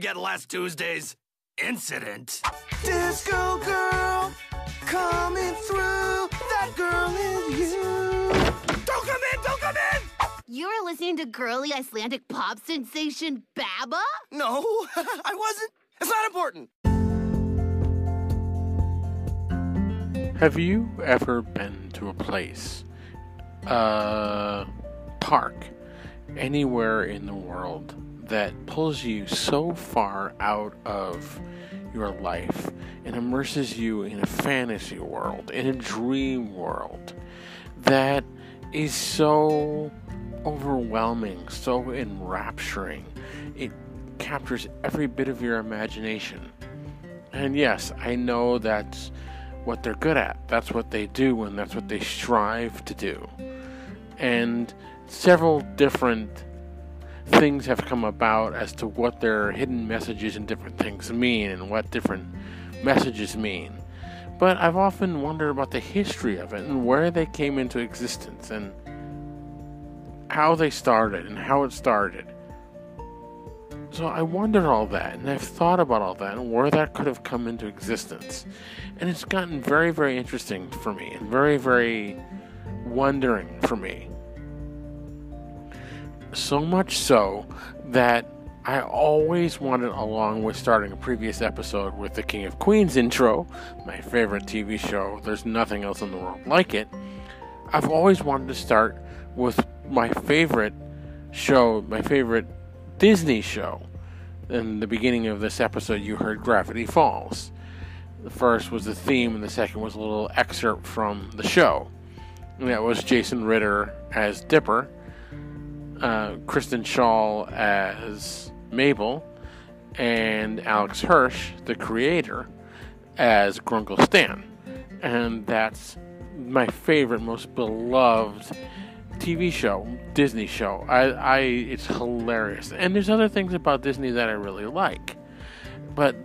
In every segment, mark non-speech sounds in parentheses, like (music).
forget last Tuesday's incident. Disco girl, coming through. That girl is you. Don't come in! Don't come in! You're listening to girly Icelandic pop sensation BABBA? No, (laughs) I wasn't. It's not important. Have you ever been to a place, a park, anywhere in the world that pulls you so far out of your life and immerses you in a fantasy world, in a dream world, that is so overwhelming, so enrapturing? It captures every bit of your imagination. And yes, I know that's what they're good at. That's what they do, and that's what they strive to do. And several different things have come about as to what their hidden messages and different things mean, and what different messages mean. But I've often wondered about the history of it and where they came into existence and how they started and how it started. So I wondered all that, and I've thought about all that and where that could have come into existence. And it's gotten very, very interesting for me and very, very wondering for me. So much so that I always wanted, along with starting a previous episode with the King of Queens intro, my favorite TV show, there's nothing else in the world like it. I've always wanted to start with my favorite show, my favorite Disney show. In the beginning of this episode, you heard Gravity Falls. The first was the theme, and the second was a little excerpt from the show. And that was Jason Ritter as Dipper, uh, Kristen Schaal as Mabel, and Alex Hirsch, the creator, as Grunkle Stan. And that's my favorite, most beloved TV show, Disney show. I, I, it's hilarious. And there's other things about Disney that I really like, but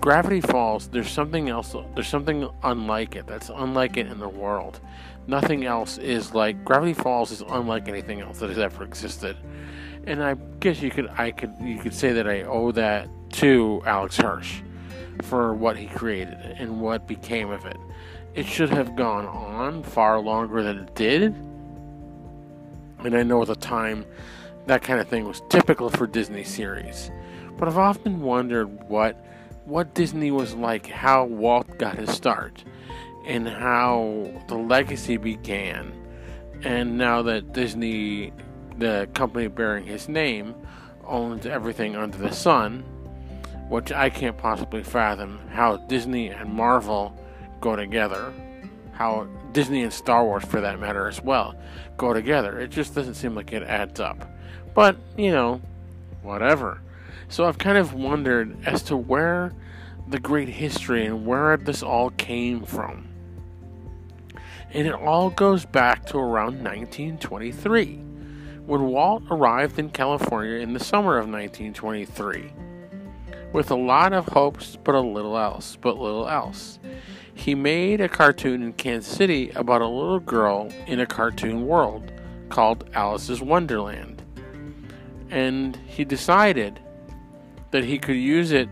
Gravity Falls. There's something else. There's something unlike it. That's unlike it in the world. Nothing else is like Gravity Falls is unlike anything else that has ever existed. And I guess you could, I could, you could say that I owe that to Alex Hirsch for what he created and what became of it. It should have gone on far longer than it did and I know at the time that kind of thing was typical for Disney series. But I've often wondered what what Disney was like, how Walt got his start, and how the legacy began. And now that Disney, the company bearing his name, owns everything under the sun, which I can't possibly fathom how Disney and Marvel go together, how Disney and Star Wars, for that matter, as well, go together. It just doesn't seem like it adds up. But, you know, whatever. So I've kind of wondered as to where the great history and where this all came from. And it all goes back to around 1923, when Walt arrived in California in the summer of 1923. With a lot of hopes, but a little else, but little else. He made a cartoon in Kansas City about a little girl in a cartoon world called Alice's Wonderland. And he decided that he could use it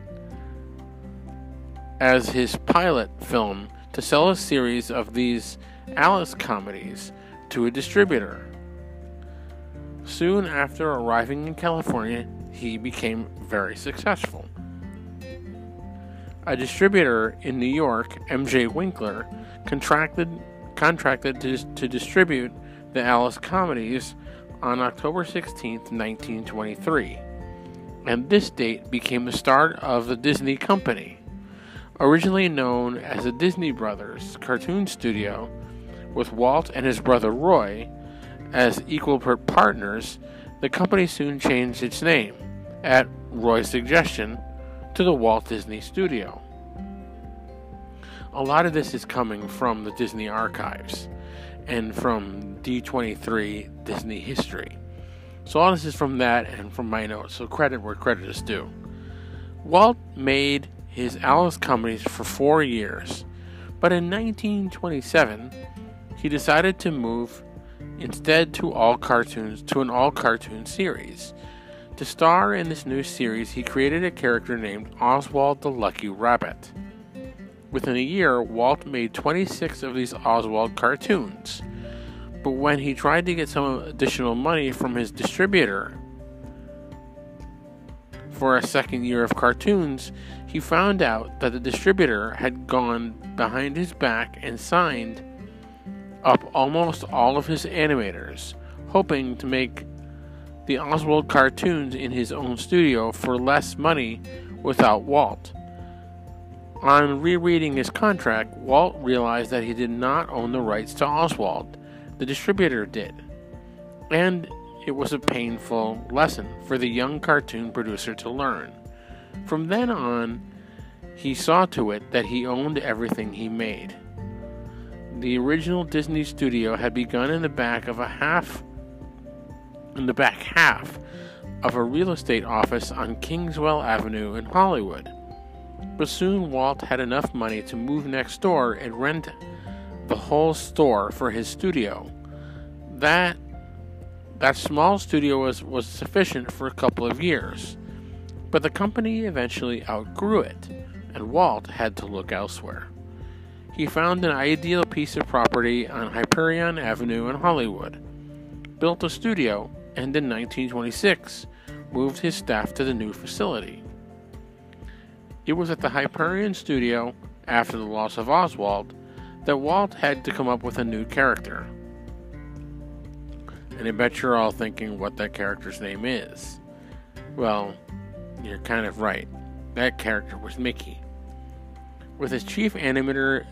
as his pilot film to sell a series of these Alice comedies to a distributor. Soon after arriving in California, he became very successful. A distributor in New York, MJ Winkler, contracted contracted to, to distribute the Alice comedies on October 16, 1923. And this date became the start of the Disney Company. Originally known as the Disney Brothers Cartoon Studio, with Walt and his brother Roy as equal partners, the company soon changed its name, at Roy's suggestion, to the Walt Disney Studio. A lot of this is coming from the Disney archives and from D23 Disney history. So all this is from that and from my notes, so credit where credit is due. Walt made his Alice comedies for four years, but in 1927 he decided to move instead to all cartoons to an all cartoon series To star in this new series, he created a character named Oswald the Lucky Rabbit. Within a year, Walt made 26 of these Oswald cartoons. But when he tried to get some additional money from his distributor for a second year of cartoons, he found out that the distributor had gone behind his back and signed up almost all of his animators, hoping to make the Oswald cartoons in his own studio for less money without Walt. On rereading his contract, Walt realized that he did not own the rights to Oswald, the distributor did. And it was a painful lesson for the young cartoon producer to learn. From then on, he saw to it that he owned everything he made. The original Disney studio had begun in the back of a half in the back half of a real estate office on Kingswell Avenue in Hollywood. But soon Walt had enough money to move next door and rent the whole store for his studio. That that small studio was, was sufficient for a couple of years, but the company eventually outgrew it, and Walt had to look elsewhere. He found an ideal piece of property on Hyperion Avenue in Hollywood, built a studio, and in 1926 moved his staff to the new facility. It was at the Hyperion studio, after the loss of Oswald, that Walt had to come up with a new character. And I bet you're all thinking what that character's name is. Well, you're kind of right. That character was Mickey. With his chief animator,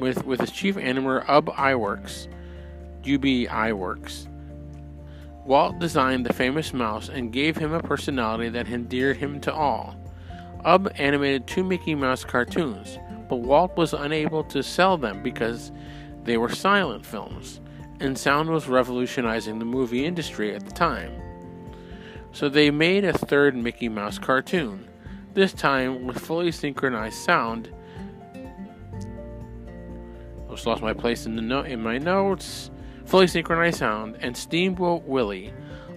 with with his chief animator Ub Iwerks, UB Iwerks, Walt designed the famous mouse and gave him a personality that endeared him to all. Ub animated two Mickey Mouse cartoons, but Walt was unable to sell them because they were silent films, and sound was revolutionizing the movie industry at the time. So they made a third Mickey Mouse cartoon, this time with fully synchronized sound. Lost my place in the no- in my notes. Fully synchronized sound and Steamboat Willie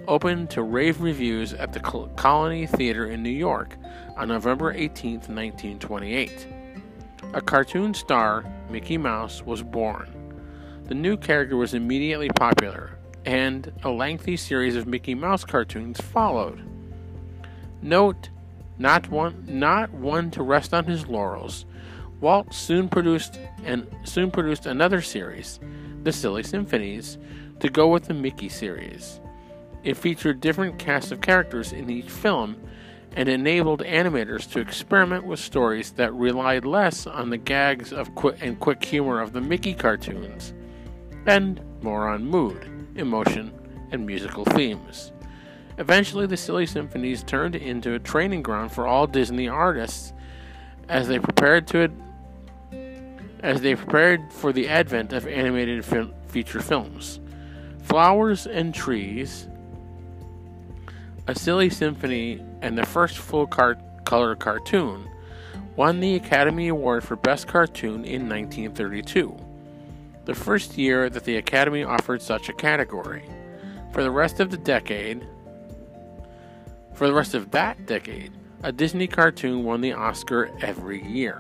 opened to rave reviews at the Colony Theater in New York on November 18, 1928. A cartoon star, Mickey Mouse, was born. The new character was immediately popular, and a lengthy series of Mickey Mouse cartoons followed. Note, not one, not one to rest on his laurels, Walt soon produced and soon produced another series, The Silly Symphonies, to go with the Mickey series. It featured different casts of characters in each film and enabled animators to experiment with stories that relied less on the gags of and quick humor of the Mickey cartoons and more on mood, emotion, and musical themes. Eventually, the Silly Symphonies turned into a training ground for all Disney artists as they prepared to as they prepared for the advent of animated feature films. Flowers and Trees, A Silly Symphony and the first full car- color cartoon, won the Academy Award for Best Cartoon in 1932, the first year that the Academy offered such a category. For the rest of the decade, for the rest of that decade, a Disney cartoon won the Oscar every year.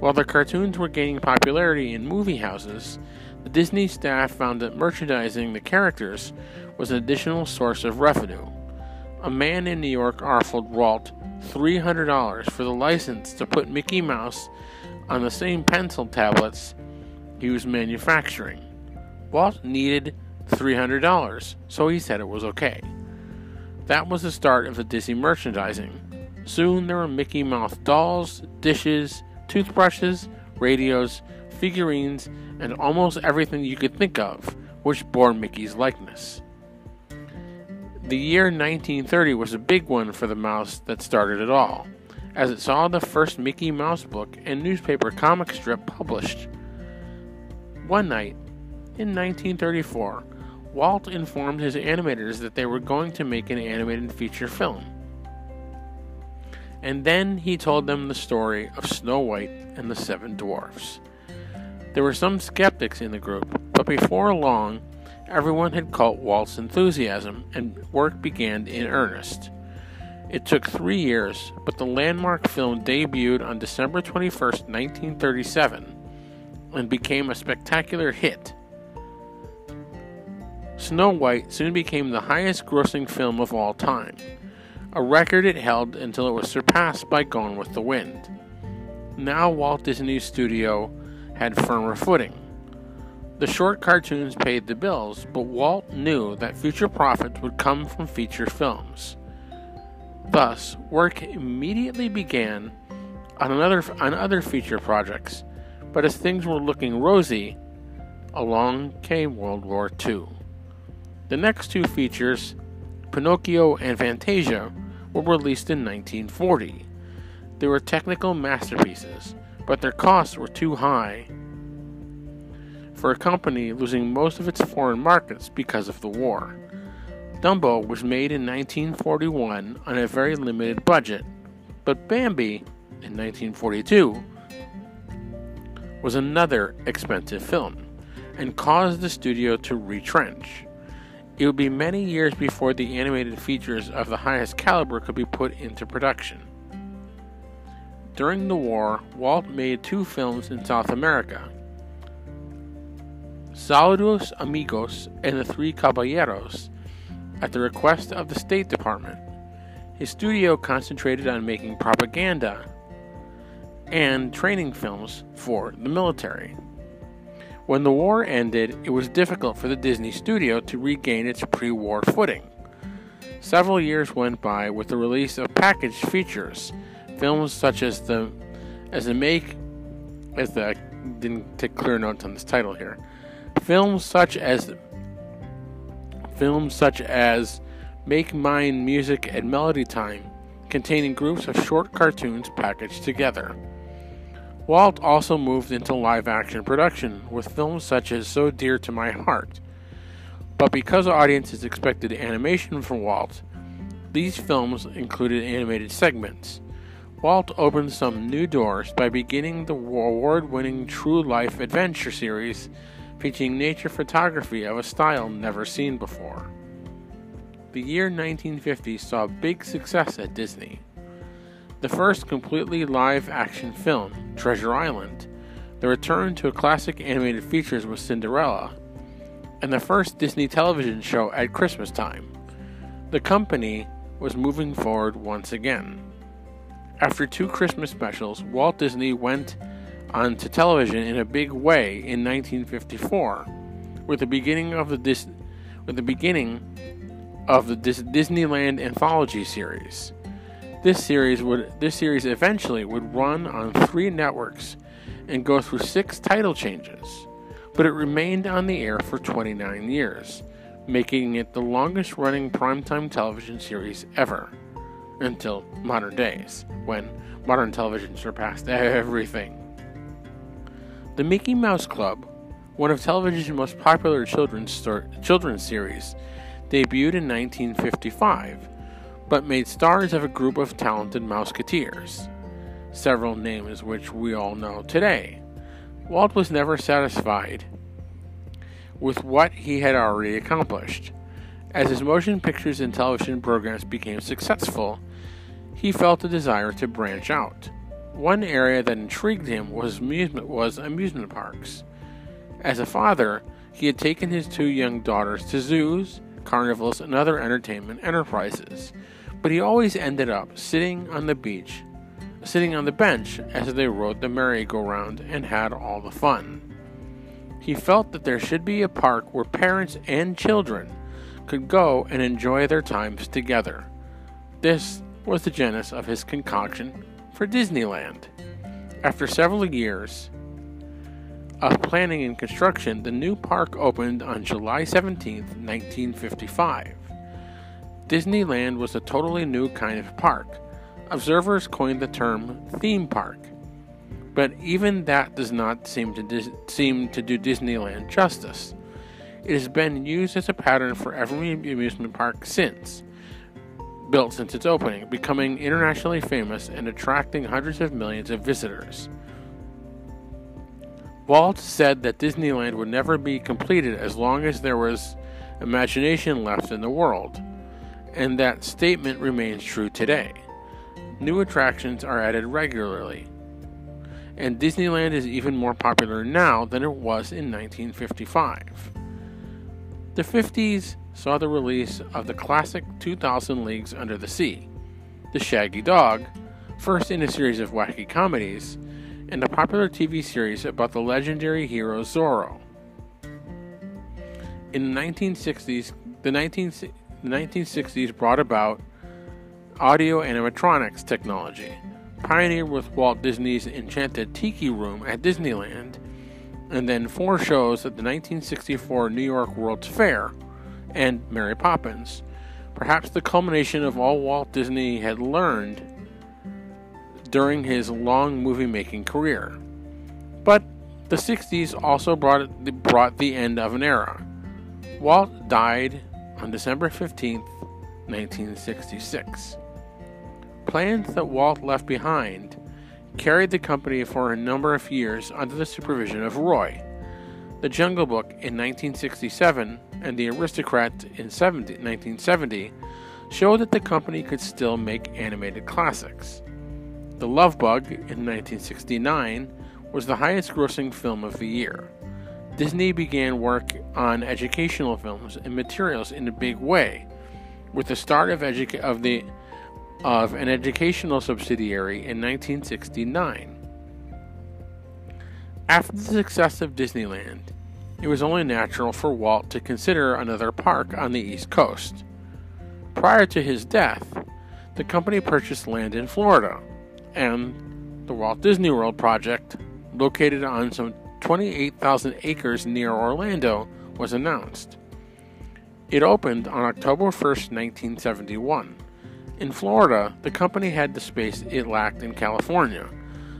While the cartoons were gaining popularity in movie houses, the Disney staff found that merchandising the characters was an additional source of revenue a man in New York offered Walt $300 for the license to put Mickey Mouse on the same pencil tablets he was manufacturing. Walt needed $300, so he said it was okay. That was the start of the Disney merchandising. Soon there were Mickey Mouse dolls, dishes, toothbrushes, radios, figurines, and almost everything you could think of which bore Mickey's likeness. The year 1930 was a big one for the mouse that started it all, as it saw the first Mickey Mouse book and newspaper comic strip published. One night, in 1934, Walt informed his animators that they were going to make an animated feature film. And then he told them the story of Snow White and the Seven Dwarfs. There were some skeptics in the group, but before long, everyone had caught Walt's enthusiasm and work began in earnest. It took three years, but the landmark film debuted on December 21, 1937, and became a spectacular hit. Snow White soon became the highest grossing film of all time, a record it held until it was surpassed by Gone with the Wind. Now Walt Disney Studio had firmer footing. The short cartoons paid the bills, but Walt knew that future profits would come from feature films. Thus, work immediately began on another on other feature projects, but as things were looking rosy, along came World War II. The next two features, Pinocchio and Fantasia, were released in 1940. They were technical masterpieces, but their costs were too high for a company losing most of its foreign markets because of the war. Dumbo was made in 1941 on a very limited budget, but Bambi in 1942 was another expensive film and caused the studio to retrench. It would be many years before the animated features of the highest caliber could be put into production. During the war, Walt made two films in South America Saludos Amigos and The Three Caballeros at the request of the State Department. His studio concentrated on making propaganda and training films for the military. When the war ended, it was difficult for the Disney studio to regain its pre war footing. Several years went by with the release of packaged features, films such as the as the make as the didn't take clear notes on this title here. Films such as films such as Make Mine Music and Melody Time, containing groups of short cartoons packaged together. Walt also moved into live action production with films such as So Dear to My Heart. But because audiences expected animation from Walt, these films included animated segments. Walt opened some new doors by beginning the award winning True Life Adventure series featuring nature photography of a style never seen before. The year 1950 saw big success at Disney. The first completely live action film, Treasure Island, the return to classic animated features with Cinderella, and the first Disney television show at Christmas time. The company was moving forward once again. After two Christmas specials, Walt Disney went onto television in a big way in 1954, with the beginning of the Dis- with the beginning of the Dis- Disneyland anthology series. This series would this series eventually would run on three networks and go through six title changes, but it remained on the air for 29 years, making it the longest running primetime television series ever until modern days, when modern television surpassed everything. The Mickey Mouse Club, one of television's most popular children's, children's series, debuted in 1955, but made stars of a group of talented Mouseketeers, several names which we all know today. Walt was never satisfied with what he had already accomplished. As his motion pictures and television programs became successful, he felt a desire to branch out. One area that intrigued him was amusement, was amusement parks. As a father, he had taken his two young daughters to zoos, carnivals, and other entertainment enterprises, but he always ended up sitting on the beach, sitting on the bench as they rode the merry-go-round and had all the fun. He felt that there should be a park where parents and children could go and enjoy their times together. This was the genesis of his concoction for Disneyland. After several years of planning and construction, the new park opened on July 17, 1955. Disneyland was a totally new kind of park. Observers coined the term theme park, but even that does not seem to dis- seem to do Disneyland justice. It has been used as a pattern for every amusement park since built since its opening, becoming internationally famous and attracting hundreds of millions of visitors. Walt said that Disneyland would never be completed as long as there was imagination left in the world, and that statement remains true today. New attractions are added regularly, and Disneyland is even more popular now than it was in 1955. The 50s saw the release of the classic 2000 Leagues Under the Sea, The Shaggy Dog, first in a series of wacky comedies, and a popular TV series about the legendary hero Zorro. In the 1960s, the, 19, the 1960s brought about audio animatronics technology, pioneered with Walt Disney's Enchanted Tiki Room at Disneyland, and then four shows at the 1964 New York World's Fair and Mary Poppins, perhaps the culmination of all Walt Disney had learned during his long movie making career. But the 60s also brought, brought the end of an era. Walt died on December 15, 1966. Plans that Walt left behind carried the company for a number of years under the supervision of Roy. The Jungle Book in 1967 and The Aristocats in 70, 1970 showed that the company could still make animated classics. The Love Bug in 1969 was the highest grossing film of the year. Disney began work on educational films and materials in a big way, with the start of, of, the, of an educational subsidiary in 1969. After the success of Disneyland, it was only natural for Walt to consider another park on the East Coast. Prior to his death, the company purchased land in Florida and the Walt Disney World project, located on some 28,000 acres near Orlando, was announced. It opened on October 1, 1971. In Florida, the company had the space it lacked in California.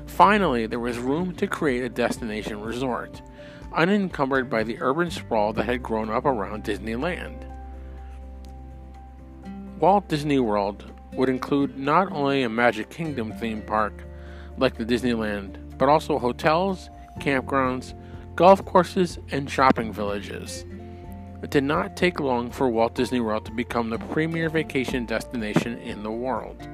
Finally, there was room to create a destination resort, unencumbered by the urban sprawl that had grown up around Disneyland. Walt Disney World would include not only a Magic Kingdom theme park like the Disneyland, but also hotels, campgrounds, golf courses, and shopping villages. It did not take long for Walt Disney World to become the premier vacation destination in the world.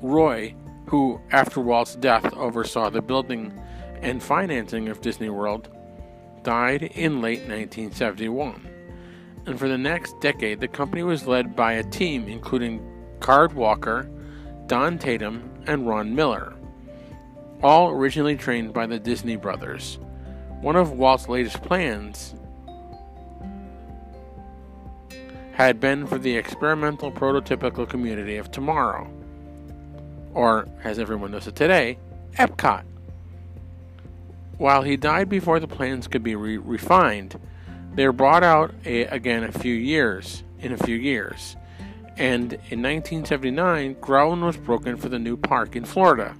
Roy, who after Walt's death oversaw the building and financing of Disney World, died in late 1971 and for the next decade, the company was led by a team including Card Walker, Don Tatum, and Ron Miller, all originally trained by the Disney brothers. One of Walt's latest plans had been for the experimental prototypical community of tomorrow, or as everyone knows it today, Epcot. While he died before the plans could be re- refined, they were brought out a, again a few years in a few years, and in 1979, ground was broken for the new park in Florida.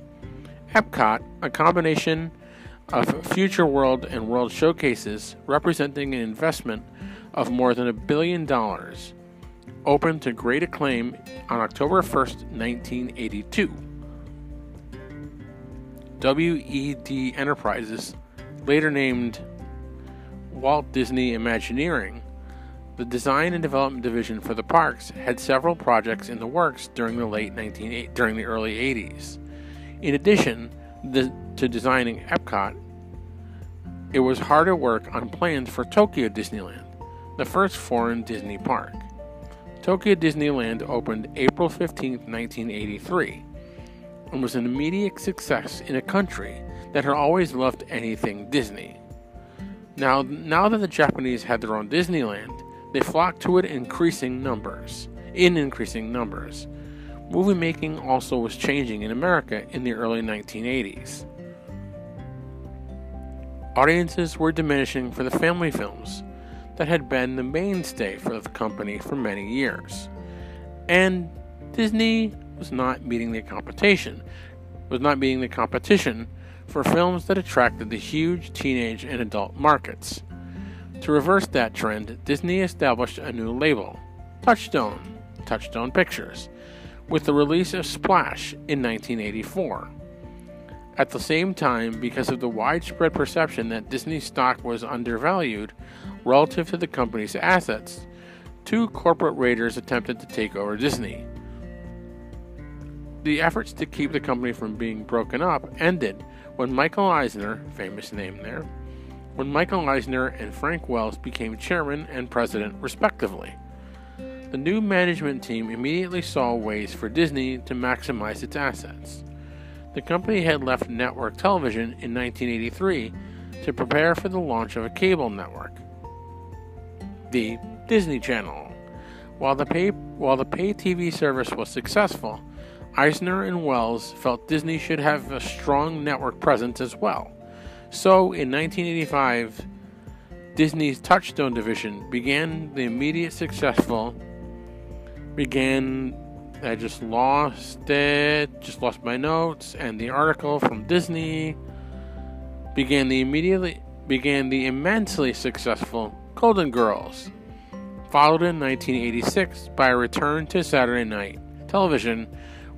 Epcot, a combination of Future World and World Showcases, representing an investment of more than a billion dollars, opened to great acclaim on October 1st, 1982. WED Enterprises, later named Walt Disney Imagineering, the design and development division for the parks had several projects in the works during the late 19 during the early 80s. In addition the, to designing Epcot, it was hard at work on plans for Tokyo Disneyland, the first foreign Disney park. Tokyo Disneyland opened April 15, 1983, and was an immediate success in a country that had always loved anything Disney. Now, now that the Japanese had their own Disneyland, they flocked to it in increasing numbers. In increasing numbers, movie making also was changing in America in the early 1980s. Audiences were diminishing for the family films that had been the mainstay for the company for many years, and Disney was not meeting the competition. Was not meeting the competition for films that attracted the huge teenage and adult markets. To reverse that trend, Disney established a new label, Touchstone, Touchstone Pictures, with the release of Splash in 1984. At the same time, because of the widespread perception that Disney stock was undervalued, relative to the company's assets, two corporate raiders attempted to take over Disney. The efforts to keep the company from being broken up ended when Michael Eisner, famous name there, when Michael Eisner and Frank Wells became chairman and president, respectively. The new management team immediately saw ways for Disney to maximize its assets. The company had left network television in 1983 to prepare for the launch of a cable network, the Disney Channel. While the pay, while the pay TV service was successful, Eisner and Wells felt Disney should have a strong network presence as well. So, in 1985, Disney's Touchstone division began the immediate successful began I just lost it, just lost my notes, and the article from Disney began the immediately began the immensely successful Golden Girls, followed in 1986 by a return to Saturday night television,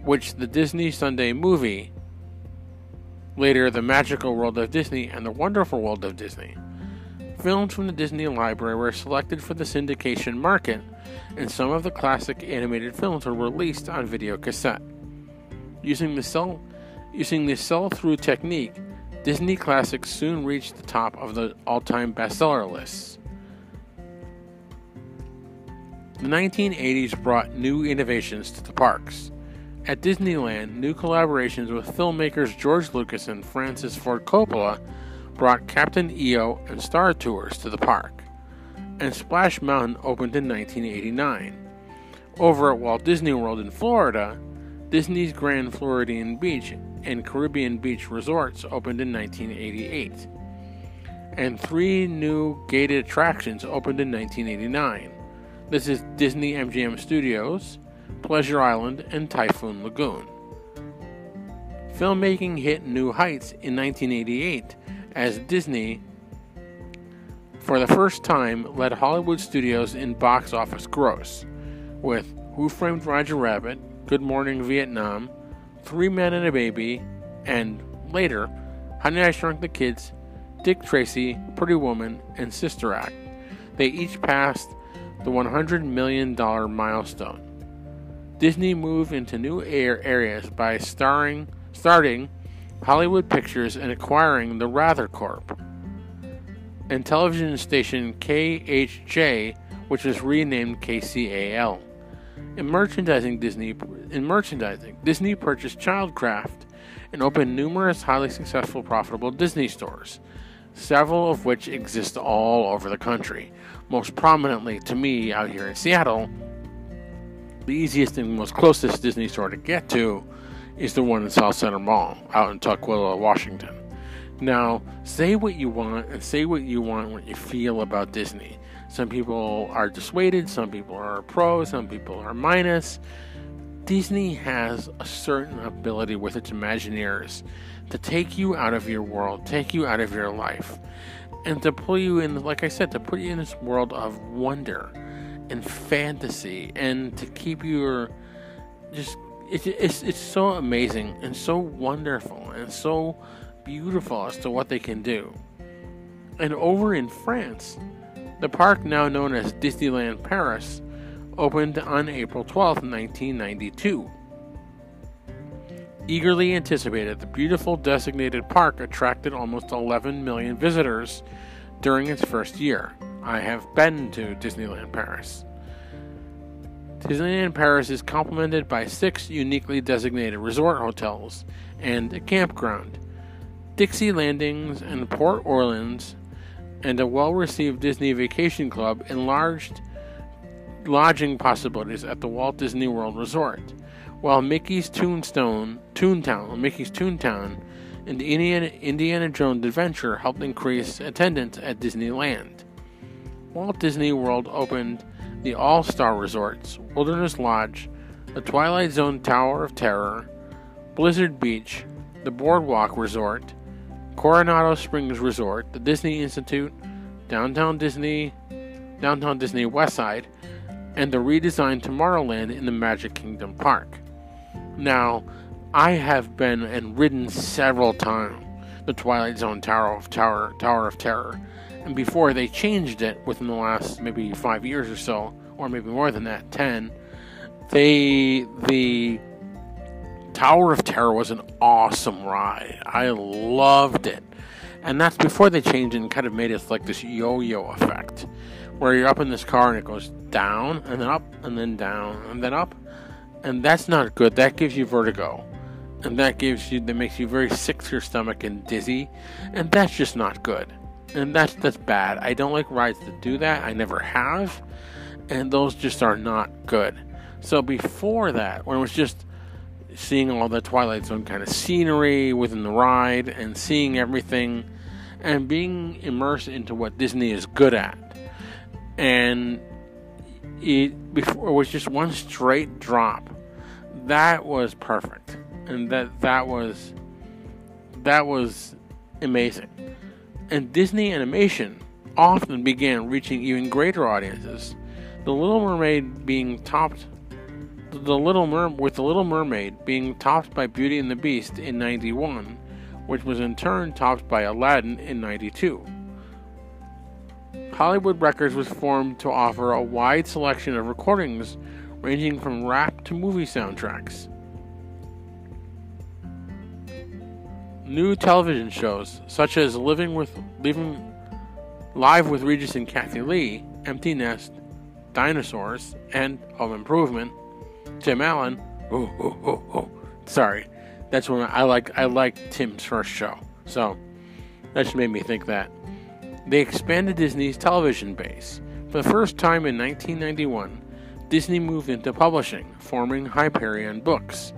which the Disney Sunday movie, later The Magical World of Disney and The Wonderful World of Disney. Films from the Disney Library were selected for the syndication market, and some of the classic animated films were released on video cassette. Using the sell using the sell-through technique, Disney classics soon reached the top of the all-time bestseller lists. The 1980s brought new innovations to the parks. At Disneyland, new collaborations with filmmakers George Lucas and Francis Ford Coppola brought Captain EO and Star Tours to the park, and Splash Mountain opened in 1989. Over at Walt Disney World in Florida, Disney's Grand Floridian Beach and Caribbean Beach resorts opened in 1988, and three new gated attractions opened in 1989. This is Disney MGM Studios, Pleasure Island, and Typhoon Lagoon. Filmmaking hit new heights in 1988 as Disney, for the first time, led Hollywood studios in box office gross, with Who Framed Roger Rabbit, Good Morning Vietnam, Three Men and a Baby, and later, Honey I Shrunk the Kids, Dick Tracy, Pretty Woman, and Sister Act. They each passed the $100 million milestone. Disney moved into new air areas by starring, starting Hollywood Pictures and acquiring the Wrather Corp. and television station KHJ, which was renamed KCAL. In merchandising, Disney in merchandising, Disney purchased Childcraft and opened numerous highly successful, profitable Disney stores, several of which exist all over the country. Most prominently to me out here in Seattle, the easiest and most closest Disney store to get to is the one in Southcenter Mall out in Tukwila, Washington. Now, say what you want and say what you want, what you feel about Disney. Some people are dissuaded, some people are pro, some people are minus. Disney has a certain ability with its Imagineers to take you out of your world, take you out of your life, and to pull you in, like I said, to put you in this world of wonder and fantasy, and to keep your just it's, it's, it's so amazing and so wonderful and so beautiful as to what they can do. And over in France, the park now known as Disneyland Paris opened on April 12, 1992. Eagerly anticipated, the beautiful designated park attracted almost 11 million visitors during its first year. I have been to Disneyland Paris. Disneyland Paris is complemented by six uniquely designated resort hotels and a campground, Dixie Landings and Port Orleans, and a well received Disney Vacation Club enlarged lodging possibilities at the Walt Disney World Resort, while Mickey's Toonstone, Toontown, Mickey's Toontown, and Indiana, Indiana Jones Adventure helped increase attendance at Disneyland. Walt Disney World opened the All Star Resorts, Wilderness Lodge, the Twilight Zone Tower of Terror, Blizzard Beach, the Boardwalk Resort, Coronado Springs Resort, the Disney Institute, Downtown Disney, Downtown Disney Westside, and the redesigned Tomorrowland in the Magic Kingdom Park. Now, I have been and ridden several times the Twilight Zone Tower of Tower Tower of Terror, And before they changed it within the last maybe five years or so, or maybe more than that, ten, they the Tower of Terror was an awesome ride. I loved it. And that's before they changed and kind of made it like this yo yo effect. Where you're up in this car and it goes down and then up and then down and then up. And that's not good. That gives you vertigo. And that gives you that makes you very sick to your stomach and dizzy. And that's just not good. And that's that's bad. I don't like rides that do that. I never have. And those just are not good. So before that, when it was just seeing all the Twilight Zone kind of scenery within the ride and seeing everything and being immersed into what Disney is good at. And it before it was just one straight drop. That was perfect. And that that was that was amazing. And Disney animation often began reaching even greater audiences. The Little Mermaid being topped the Little Mer- with The Little Mermaid being topped by Beauty and the Beast in 91, which was in turn topped by Aladdin in 92. Hollywood Records was formed to offer a wide selection of recordings ranging from rap to movie soundtracks. New television shows such as Living with Living Live with Regis and Kathie Lee, Empty Nest, Dinosaurs, and Home Improvement Tim Allen. Oh, oh, oh, oh. Sorry, that's when I like I like Tim's first show. So that just made me think that they expanded Disney's television base. For the first time in 1991, Disney moved into publishing, forming Hyperion Books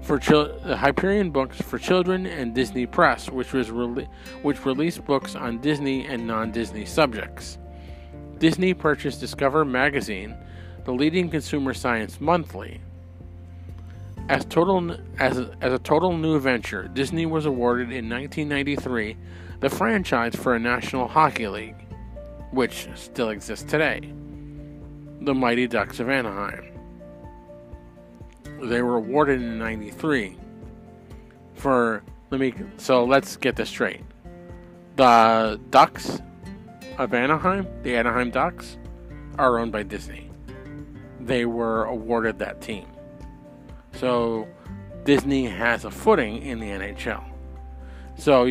for chil- uh, Hyperion Books for Children and Disney Press, which was re- which released books on Disney and non-Disney subjects. Disney purchased Discover magazine the leading consumer science monthly. As, total, as, a, as a total new venture, Disney was awarded in 1993 the franchise for a National Hockey League, which still exists today the Mighty Ducks of Anaheim. They were awarded in 93 for let me so let's get this straight. The Ducks of Anaheim, the Anaheim Ducks, are owned by Disney they were awarded that team. So Disney has a footing in the NHL. So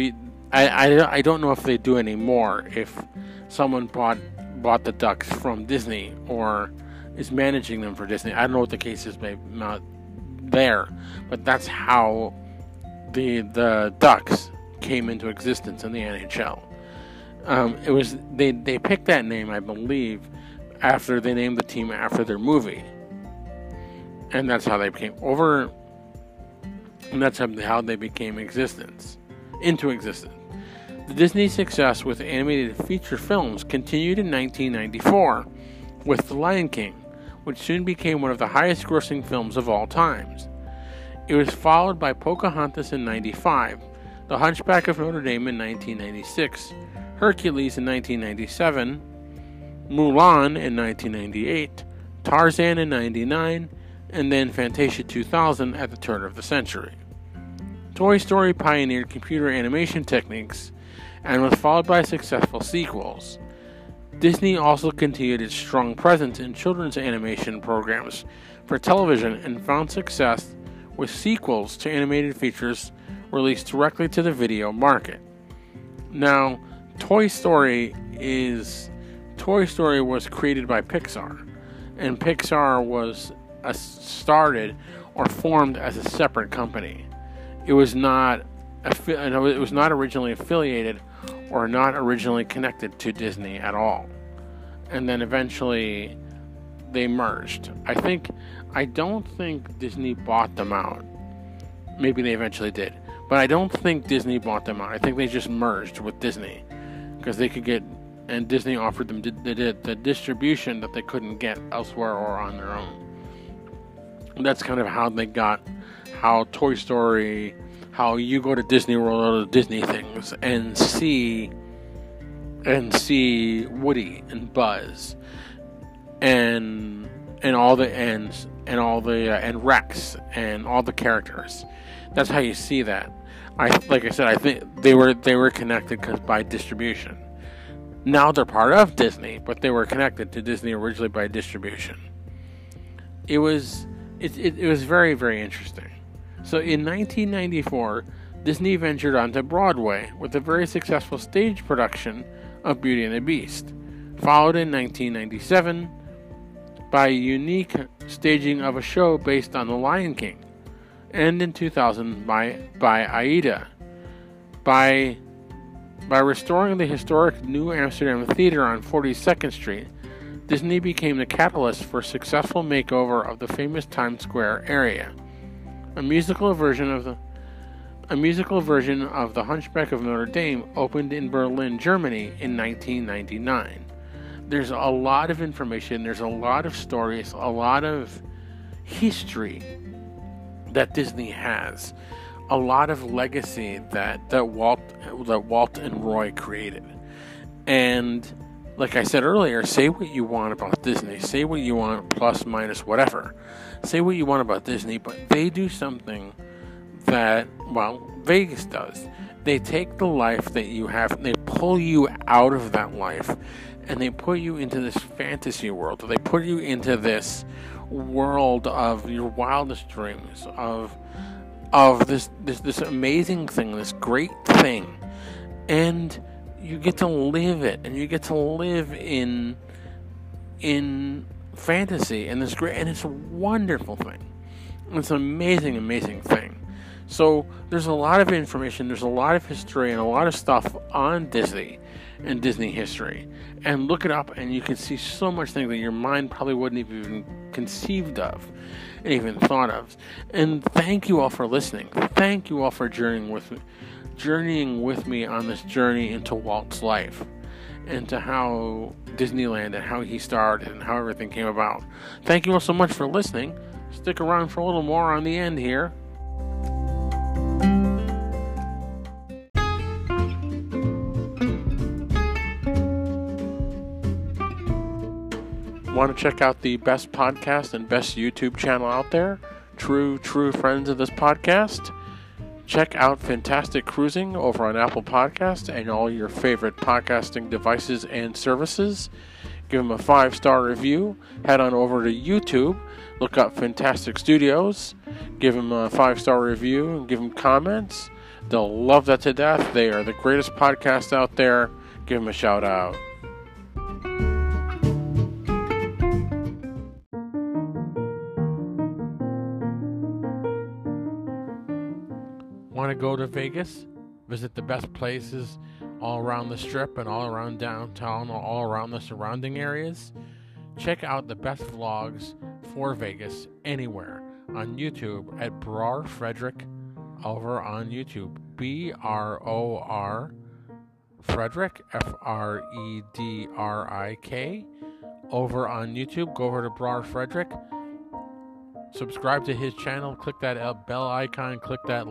I, I, I don't know if they do anymore if someone bought bought the Ducks from Disney or is managing them for Disney. I don't know what the case is maybe not there, but that's how the the Ducks came into existence in the NHL. Um, it was they they picked that name, I believe, after they named the team after their movie. And that's how they became over and that's how they became existence into existence. The Disney success with animated feature films continued in 1994 with The Lion King, which soon became one of the highest grossing films of all times. It was followed by Pocahontas in 95, The Hunchback of Notre Dame in 1996, Hercules in 1997, Mulan in 1998, Tarzan in 99, and then Fantasia 2000 at the turn of the century. Toy Story pioneered computer animation techniques and was followed by successful sequels. Disney also continued its strong presence in children's animation programs for television and found success with sequels to animated features released directly to the video market. Now, Toy Story is Toy Story was created by Pixar, and Pixar was uh, started or formed as a separate company. It was not it was not originally affiliated or not originally connected to Disney at all. And then eventually they merged. I think I don't think Disney bought them out. Maybe they eventually did. But I don't think Disney bought them out. I think they just merged with Disney because they could get and Disney offered them the, the distribution that they couldn't get elsewhere or on their own. And that's kind of how they got how Toy Story, how you go to Disney World or Disney things and see and see Woody and Buzz and and all the ends and all the uh, and Rex and all the characters. That's how you see that. I like I said, I think they were they were connected because by distribution Now they're part of Disney, but they were connected to Disney originally by distribution. It was it, it, it was very very interesting. So in 1994, Disney ventured onto Broadway with a very successful stage production of Beauty and the Beast, followed in 1997 by a unique staging of a show based on The Lion King, and in 2000 by by Aida. By by restoring the historic New Amsterdam Theater on 42nd Street, Disney became the catalyst for successful makeover of the famous Times Square area. A musical version of the a musical version of The Hunchback of Notre Dame opened in Berlin, Germany in 1999. There's a lot of information, there's a lot of stories, a lot of history that Disney has a lot of legacy that that Walt that Walt and Roy created. And like I said earlier, say what you want about Disney, say what you want plus minus whatever. Say what you want about Disney, but they do something that well, Vegas does. They take the life that you have, they pull you out of that life and they put you into this fantasy world. They put you into this world of your wildest dreams of of this this this amazing thing, this great thing, and you get to live it, and you get to live in in fantasy, and this great, and it's a wonderful thing. It's an amazing, amazing thing. So there's a lot of information, there's a lot of history, and a lot of stuff on Disney and Disney history. And look it up, and you can see so much things that your mind probably wouldn't have even conceived of even thought of. And thank you all for listening. Thank you all for journeying with me, journeying with me on this journey into Walt's life, into how Disneyland and how he started and how everything came about. Thank you all so much for listening. Stick around for a little more on the end here. Want to check out the best podcast and best YouTube channel out there? True, true friends of this podcast? Check out Fantastic Cruising over on Apple Podcast and all your favorite podcasting devices and services. Give them a five star review. Head on over to YouTube. Look up Fantastic Studios. Give them a five star review and give them comments. They'll love that to death. They are the greatest podcast out there. Give them a shout out. To go to Vegas? Visit the best places all around the strip and all around downtown, all around the surrounding areas? Check out the best vlogs for Vegas anywhere on YouTube at Bror Fredrik over on YouTube. B R O R Fredrik, F R E D R I K, over on YouTube. Go over to Bror Fredrik. Subscribe to his channel. Click that bell icon. Click that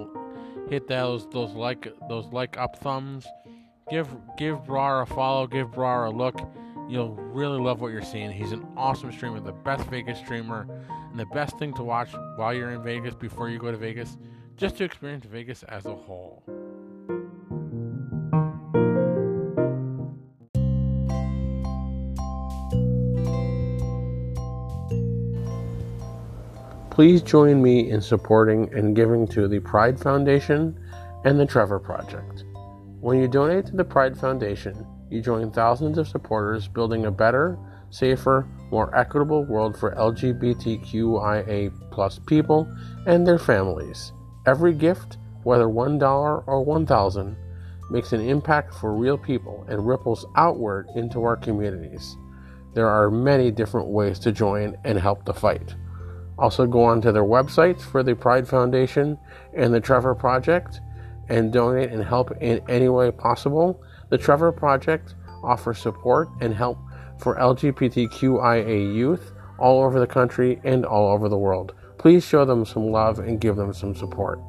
hit those those like those like up thumbs. Give give Bror a follow, give Bror a look. You'll really love what you're seeing. He's an awesome streamer, the best Vegas streamer, and the best thing to watch while you're in Vegas before you go to Vegas, just to experience Vegas as a whole. Please join me in supporting and giving to the Pride Foundation and the Trevor Project. When you donate to the Pride Foundation, you join thousands of supporters building a better, safer, more equitable world for LGBTQIA people and their families. Every gift, whether $1 or 1000 makes an impact for real people and ripples outward into our communities. There are many different ways to join and help the fight. Also, go on to their websites for the Pride Foundation and the Trevor Project and donate and help in any way possible. The Trevor Project offers support and help for LGBTQIA youth all over the country and all over the world. Please show them some love and give them some support.